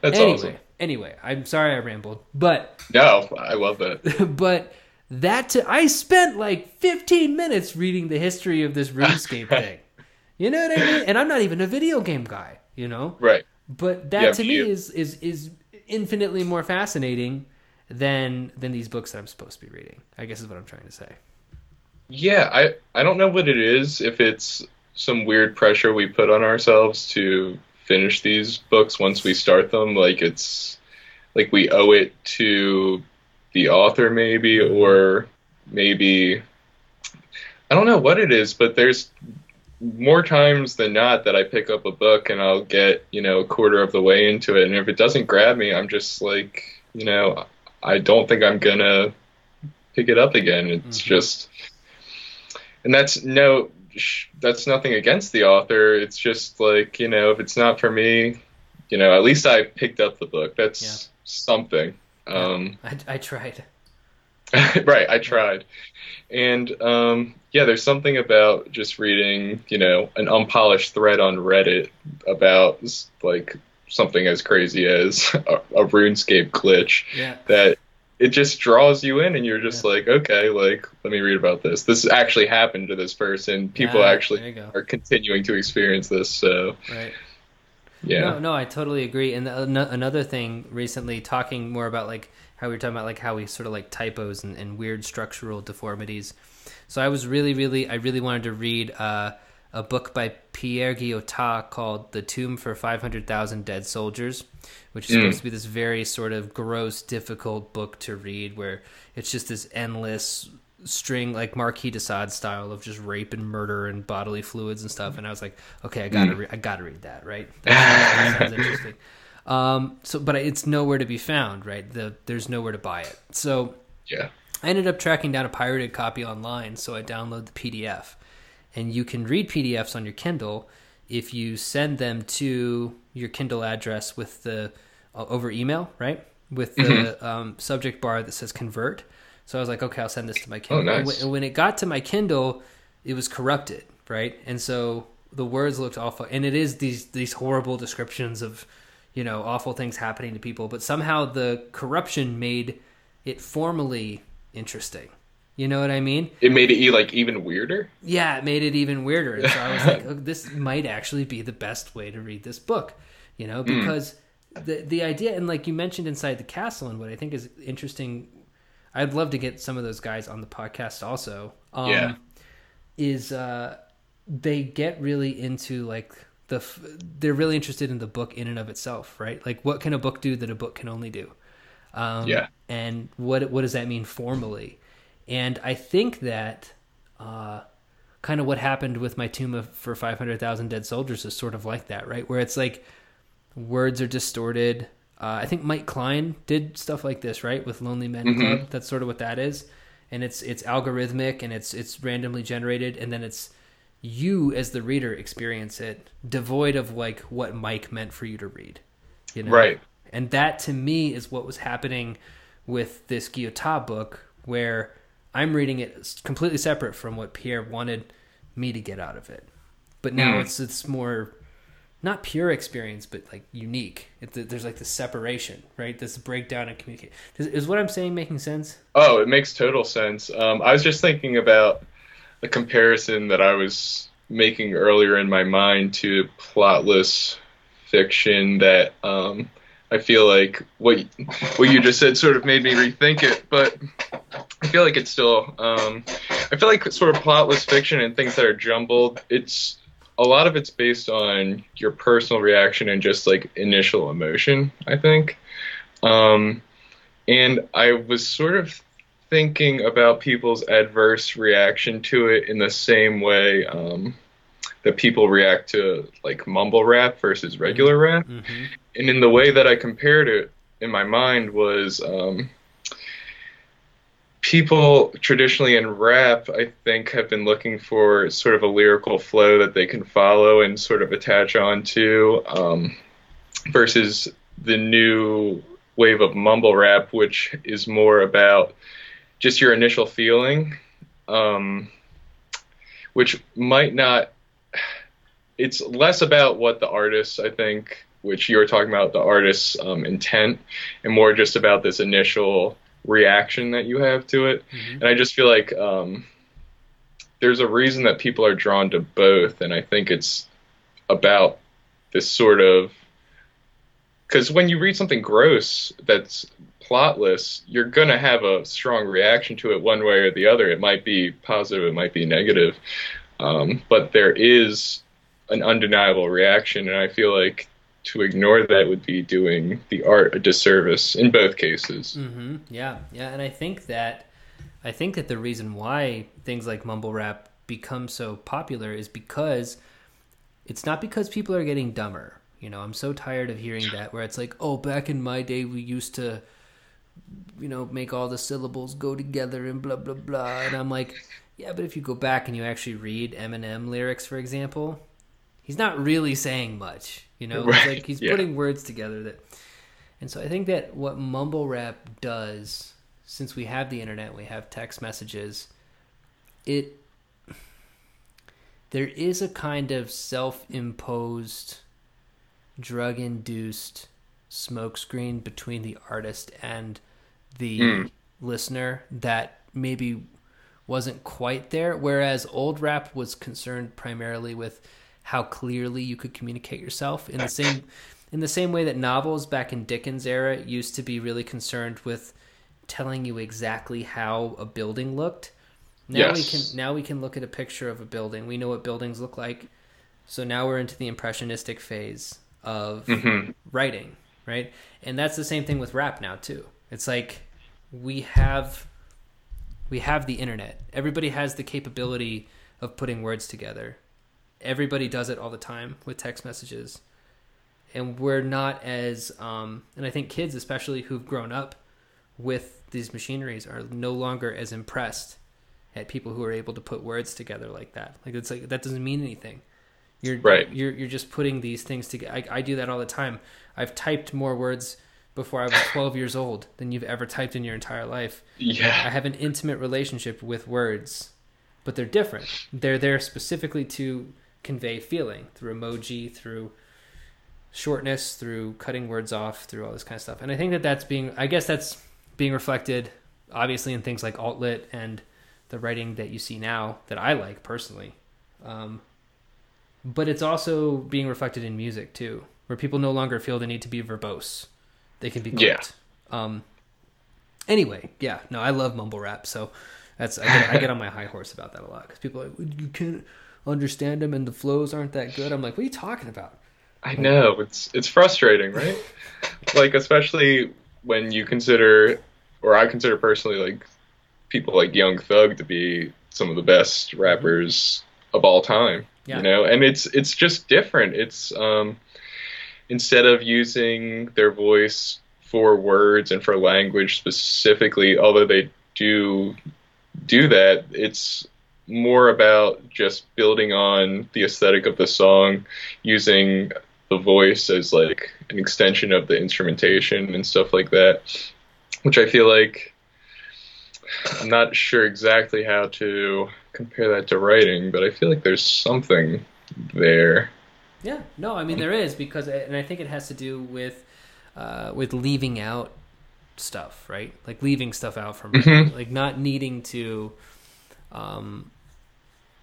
that's anyway, awesome anyway, I'm sorry I rambled, but no i love that but that to, I spent like 15 minutes reading the history of this RuneScape thing. You know what I mean? And I'm not even a video game guy, you know. right But that Yeah, to me me is is is infinitely more fascinating than than these books that I'm supposed to be reading. I guess is what I'm trying to say. Yeah, I I don't know what it is. If it's some weird pressure we put on ourselves to finish these books once we start them, like it's like we owe it to the author, maybe, or maybe I don't know what it is, but there's more times than not that I pick up a book and I'll get, you know, a quarter of the way into it. And if it doesn't grab me, I'm just like, you know, I don't think I'm going to pick it up again. It's mm-hmm. just, and that's no, that's nothing against the author. It's just like, you know, if it's not for me, you know, at least I picked up the book. That's yeah. something. Um, I, I tried. right, I tried. And um, yeah, there's something about just reading, you know, an unpolished thread on Reddit about like something as crazy as a, a RuneScape glitch yeah. that it just draws you in and you're just yeah. like, okay, like let me read about this. This actually happened to this person. People actually are continuing to experience this. So right. Yeah. No, no, I totally agree. And another thing recently, talking more about like how we were talking about like how we sort of like typos and, and weird structural deformities. So I was really, really, I really wanted to read uh, a book by Pierre Guyotat called "The Tomb for Five Hundred Thousand Dead Soldiers," which is mm. supposed to be this very sort of gross, difficult book to read, where it's just this endless string like Marquis de Sade style of just rape and murder and bodily fluids and stuff. And I was like, okay, I gotta, mm. re- I gotta read that, right? That sounds interesting. Um, so, but it's nowhere to be found, right? The there's nowhere to buy it. So, yeah, I ended up tracking down a pirated copy online. So I download the PDF, and you can read PDFs on your Kindle if you send them to your Kindle address with the uh, over email, right? With the mm-hmm. um, subject bar that says convert. So I was like, okay, I'll send this to my Kindle. Oh, nice. And when it got to my Kindle, it was corrupted, right? And so the words looked awful, and it is these these horrible descriptions of you know, awful things happening to people, but somehow the corruption made it formally interesting. You know what I mean? It made it like even weirder. Yeah, it made it even weirder. And so I was like, oh, this might actually be the best way to read this book. You know, hmm. because mm. the the idea and like you mentioned inside the castle and what I think is interesting. I'd love to get some of those guys on the podcast also. Um, yeah, is uh, they get really into like the they're really interested in the book in and of itself, right? Like, what can a book do that a book can only do? Um, yeah. And what what does that mean formally? And I think that uh, kind of what happened with my tomb of, for five hundred thousand dead soldiers is sort of like that, right? Where it's like words are distorted. Uh, I think Mike Kleine did stuff like this, right, with Lonely Men mm-hmm. Club. That's sort of what that is, and it's it's algorithmic and it's it's randomly generated, and then it's you as the reader experience it devoid of like what Mike meant for you to read. You know? Right. And that to me is what was happening with this Guyotat book where I'm reading it completely separate from what Pierre wanted me to get out of it. But now mm. it's it's more not pure experience, but like unique. It, there's like the separation, right? This breakdown and communicate. Is, is, what I'm saying making sense? Oh, it makes total sense. Um, I was just thinking about a comparison that I was making earlier in my mind to plotless fiction that um, I feel like what what you just said sort of made me rethink it, but I feel like it's still um, I feel like sort of plotless fiction and things that are jumbled. It's a lot of it's based on your personal reaction and just like initial emotion. I think, um, and I was sort of thinking about people's adverse reaction to it in the same way um, that people react to like mumble rap versus regular rap. Mm-hmm. And in the way that I compared it in my mind was um, people traditionally in rap, I think, have been looking for sort of a lyrical flow that they can follow and sort of attach onto um, versus the new wave of mumble rap, which is more about just your initial feeling, um, which might not. It's less about what the artist, I think, which you were talking about, the artist's um, intent, and more just about this initial reaction that you have to it. Mm-hmm. And I just feel like um, there's a reason that people are drawn to both, and I think it's about this sort of because when you read something gross that's plotless, you're going to have a strong reaction to it one way or the other. It might be positive, it might be negative. Um, but there is an undeniable reaction, and I feel like to ignore that would be doing the art a disservice in both cases. Mm-hmm. Yeah, yeah, and I think that I think that the reason why things like mumble rap become so popular is because it's not because people are getting dumber. You know, I'm so tired of hearing that where it's like, oh, back in my day we used to, you know, make all the syllables go together and blah blah blah, and I'm like, yeah, but if you go back and you actually read Eminem lyrics, for example, he's not really saying much. You know, right. like he's yeah. putting words together that, and so I think that what mumble rap does, since we have the internet, we have text messages, it there is a kind of self-imposed, drug-induced smokescreen between the artist and the mm. listener that maybe wasn't quite there. Whereas old rap was concerned primarily with how clearly you could communicate yourself in the same in the same way that novels back in Dickens era used to be really concerned with telling you exactly how a building looked. Now yes. we can now we can look at a picture of a building. We know what buildings look like. So now we're into the impressionistic phase of mm-hmm. writing, right? And that's the same thing with rap now too. It's like we have we have the internet. Everybody has the capability of putting words together everybody does it all the time with text messages. And we're not as um, and i think kids especially who've grown up with these machineries are no longer as impressed at people who are able to put words together like that. Like it's like that doesn't mean anything. You're right. you're, you're just putting these things together I, I do that all the time. I've typed more words before i was 12 years old than you've ever typed in your entire life. Yeah. I have an intimate relationship with words but they're different. They're there specifically to convey feeling through emoji, through shortness, through cutting words off, through all this kind of stuff. And I think that that's being, I guess that's being reflected obviously in things like alt lit and the writing that you see now that I like personally. Um, but it's also being reflected in music too, where people no longer feel the need to be verbose. They can be quick. Yeah. Um, anyway, yeah, no, I love mumble rap, so that's I get, I get on my high horse about that a lot because people are like you can't understand them and the flows aren't that good. I'm like, what are you talking about? I know it's it's frustrating, right? like especially when you consider, or I consider personally, like people like Young Thug to be some of the best rappers of all time. Yeah. You know, and it's it's just different. It's um, instead of using their voice for words and for language specifically, although they do do that, it's more about just building on the aesthetic of the song, using the voice as like an extension of the instrumentation and stuff like that, which I feel like I'm not sure exactly how to compare that to writing, but I feel like there's something there. Yeah, no, I mean there is because, and I think it has to do with uh, with leaving out stuff, right? Like leaving stuff out from, mm-hmm. like not needing to um,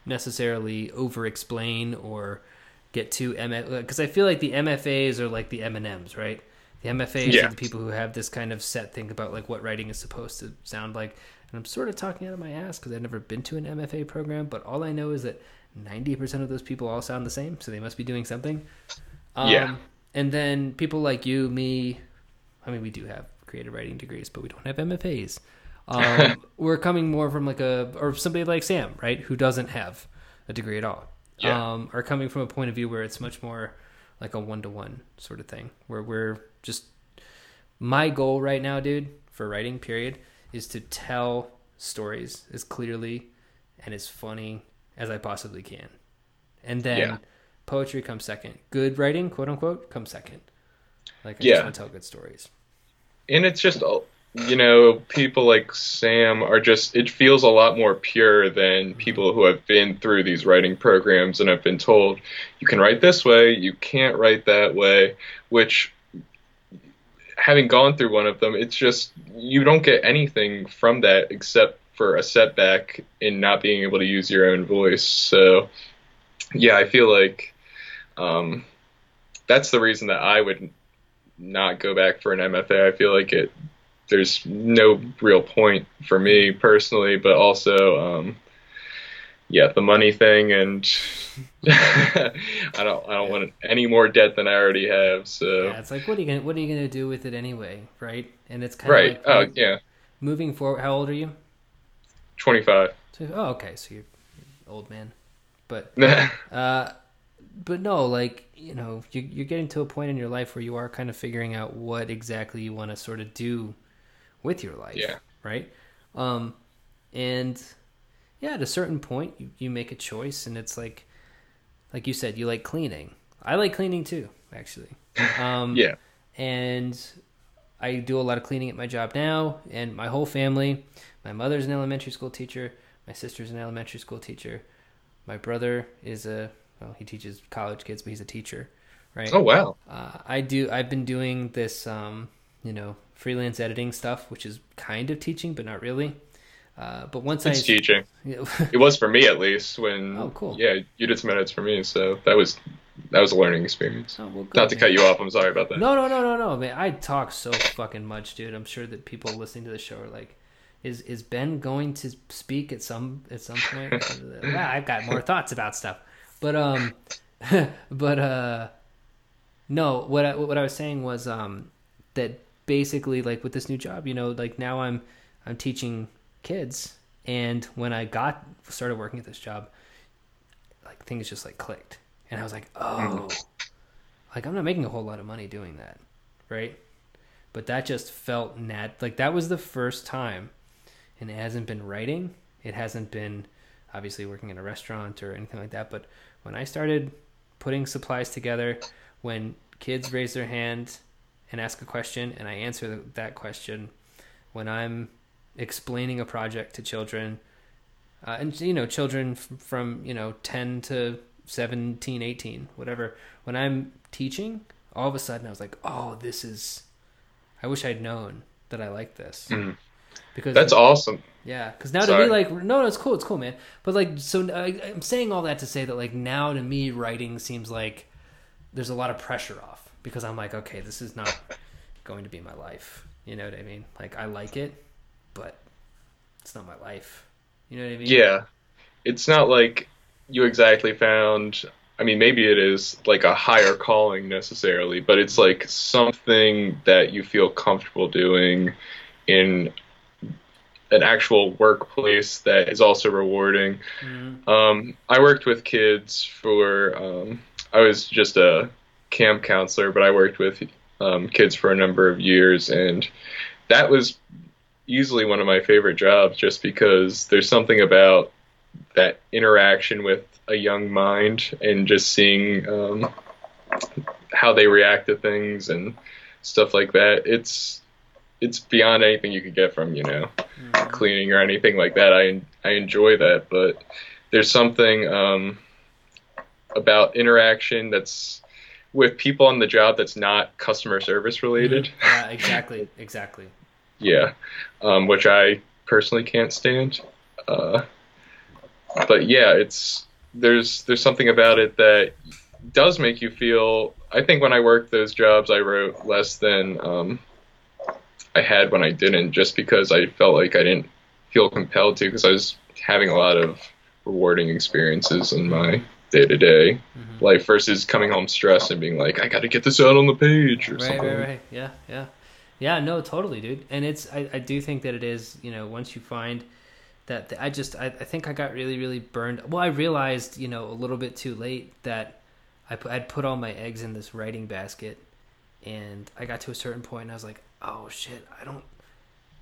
necessarily over explain or get too MF because I feel like the MFAs are like the M&Ms, right? The MFAs yeah. are the people who have this kind of set thing about like what writing is supposed to sound like. And I'm sort of talking out of my ass because I've never been to an MFA program, but all I know is that 90% of those people all sound the same, so they must be doing something. Um, yeah. And then people like you, me, I mean, we do have creative writing degrees, but we don't have MFAs. Um, we're coming more from like a or somebody like Sam, right, who doesn't have a degree at all. Yeah. Um, are coming from a point of view where it's much more like a one to one sort of thing, where we're just my goal right now, dude, for writing period, is to tell stories as clearly and as funny as I possibly can, and then yeah. poetry comes second. Good writing, quote unquote, comes second. Like I yeah. just want to tell good stories. And it's just you know, people like Sam are just, it feels a lot more pure than people who have been through these writing programs and have been told, you can write this way, you can't write that way, which, having gone through one of them, it's just, you don't get anything from that except for a setback in not being able to use your own voice. So, yeah, I feel like um, that's the reason that I would not go back for an MFA. I feel like it there's no real point for me personally, but also, um, yeah, the money thing, and I don't I don't want any more debt than I already have. So Yeah, it's like what are you gonna what are you gonna do with it anyway, right? And it's kind right. of Oh like yeah, moving forward. How old are you? twenty five. So, oh, okay, so you're an old man, but uh, but no, like you know, you, you're getting to a point in your life where you are kind of figuring out what exactly you want to sort of do with your life, Yeah. right? Um, and yeah, at a certain point, you, you make a choice, and it's like, like you said, you like cleaning. I like cleaning too, actually. Um, yeah. and I do a lot of cleaning at my job now, and my whole family. My mother's an elementary school teacher. My sister's an elementary school teacher. My brother is a well, he teaches college kids, but he's a teacher, right? Oh wow. Uh, I do. I've been doing this, um, you know, freelance editing stuff, which is kind of teaching, but not really. Uh, but once It's I teaching. It was for me at least. When Oh, cool. Yeah, you did some edits for me, so that was that was a learning experience. Oh, well, good, Not to man. cut you off. I'm sorry about that. No, no, no, no, no, man. I talk so fucking much, dude. I'm sure that people listening to the show are like, "Is is Ben going to speak at some at some point?" well, I've got more thoughts about stuff, but um, but uh, no. What I, what I was saying was um that basically like with this new job, you know, like now I'm I'm teaching kids, and when I got started working at this job, like things just like clicked, and I was like, oh mm-hmm. like I'm not making a whole lot of money doing that, right? But that just felt nat like that was the first time, and it hasn't been writing. It hasn't been obviously working in a restaurant or anything like that. But when I started putting supplies together, when kids raise their hand and ask a question, and I answer that question, when I'm explaining a project to children, uh, and you know children f- from you know 10 to 17 18 whatever. When i'm teaching all of a sudden i was like oh this is i wish i'd known that i like this. Mhm. because That's awesome. yeah because now to me like no no it's cool it's cool man. But like so I, i'm saying all that to say that like now to me writing seems like there's a lot of pressure off because i'm like okay this is not going to be my life you know what i mean like i like it but it's not my life you know what i mean Yeah, it's not like you exactly found. I mean, maybe it is like a higher calling necessarily, but it's like something that you feel comfortable doing in an actual workplace that is also rewarding. Mhm. Um, I worked with kids for. Um, I was just a camp counselor, but I worked with um, kids for a number of years, and that was easily one of my favorite jobs, just because there's something about that interaction with a young mind and just seeing um, how they react to things and stuff like that. It's it's beyond anything you could get from you know Mhm. cleaning or anything like that. I I enjoy that, but there's something um, about interaction that's with people on the job that's not customer service related. yeah exactly exactly Yeah, um, which I personally can't stand. Uh, but yeah, it's there's there's something about it that does make you feel. I think when I worked those jobs, I wrote less than um, I had when I didn't, just because I felt like I didn't feel compelled to, because I was having a lot of rewarding experiences in my day to day Mhm. life versus coming home stressed and being like, I got to get this out on the page or right something. right right yeah yeah yeah no totally dude and it's I, I do think that it is you know once you find that i just I, I think i got really really burned well i realized you know a little bit too late that i put, i'd put all my eggs in this writing basket and i got to a certain point and i was like oh shit i don't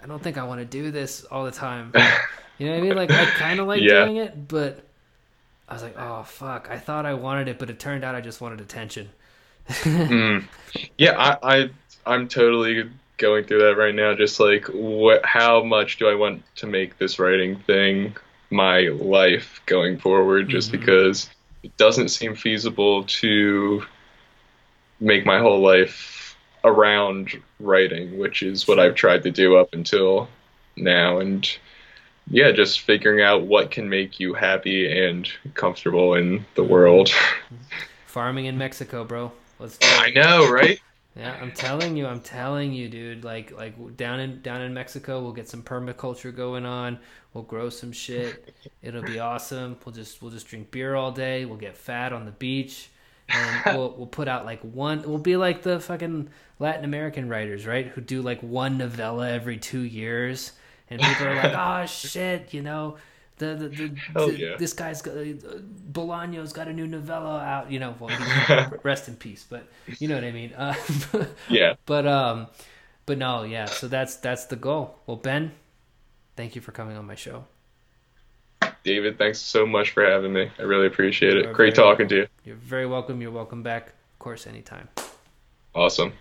i don't think i want to do this all the time you know what i mean like i kind of like Yeah. doing it but i was like oh fuck i thought i wanted it but it turned out i just wanted attention Mm. Yeah, I, I I'm totally going through that right now. Just like what, how much do I want to make this writing thing my life going forward? Just Mhm. because it doesn't seem feasible to make my whole life around writing, which is what I've tried to do up until now, and yeah, just figuring out what can make you happy and comfortable in the world. farming in mexico bro let's do it I know, right? Yeah, I'm telling you, I'm telling you, dude. Like, like down in down in Mexico, we'll get some permaculture going on. We'll grow some shit. It'll be awesome. We'll just we'll just drink beer all day. We'll get fat on the beach, and we'll we'll put out like one. We'll be like the fucking Latin American writers, right? Who do like one novella every two years, and people are like, oh shit, you know the the, the, the yeah. this guy's got uh, Bolaño's got a new novella out. You know, well, rest in peace. But you know what I mean. Uh, Yeah. but um, but no, yeah. So that's that's the goal. Well, Ben, thank you for coming on my show. David, thanks so much for having me. I really appreciate it. are Great talking to you. You're very welcome. You're welcome back. Of course, anytime. Awesome.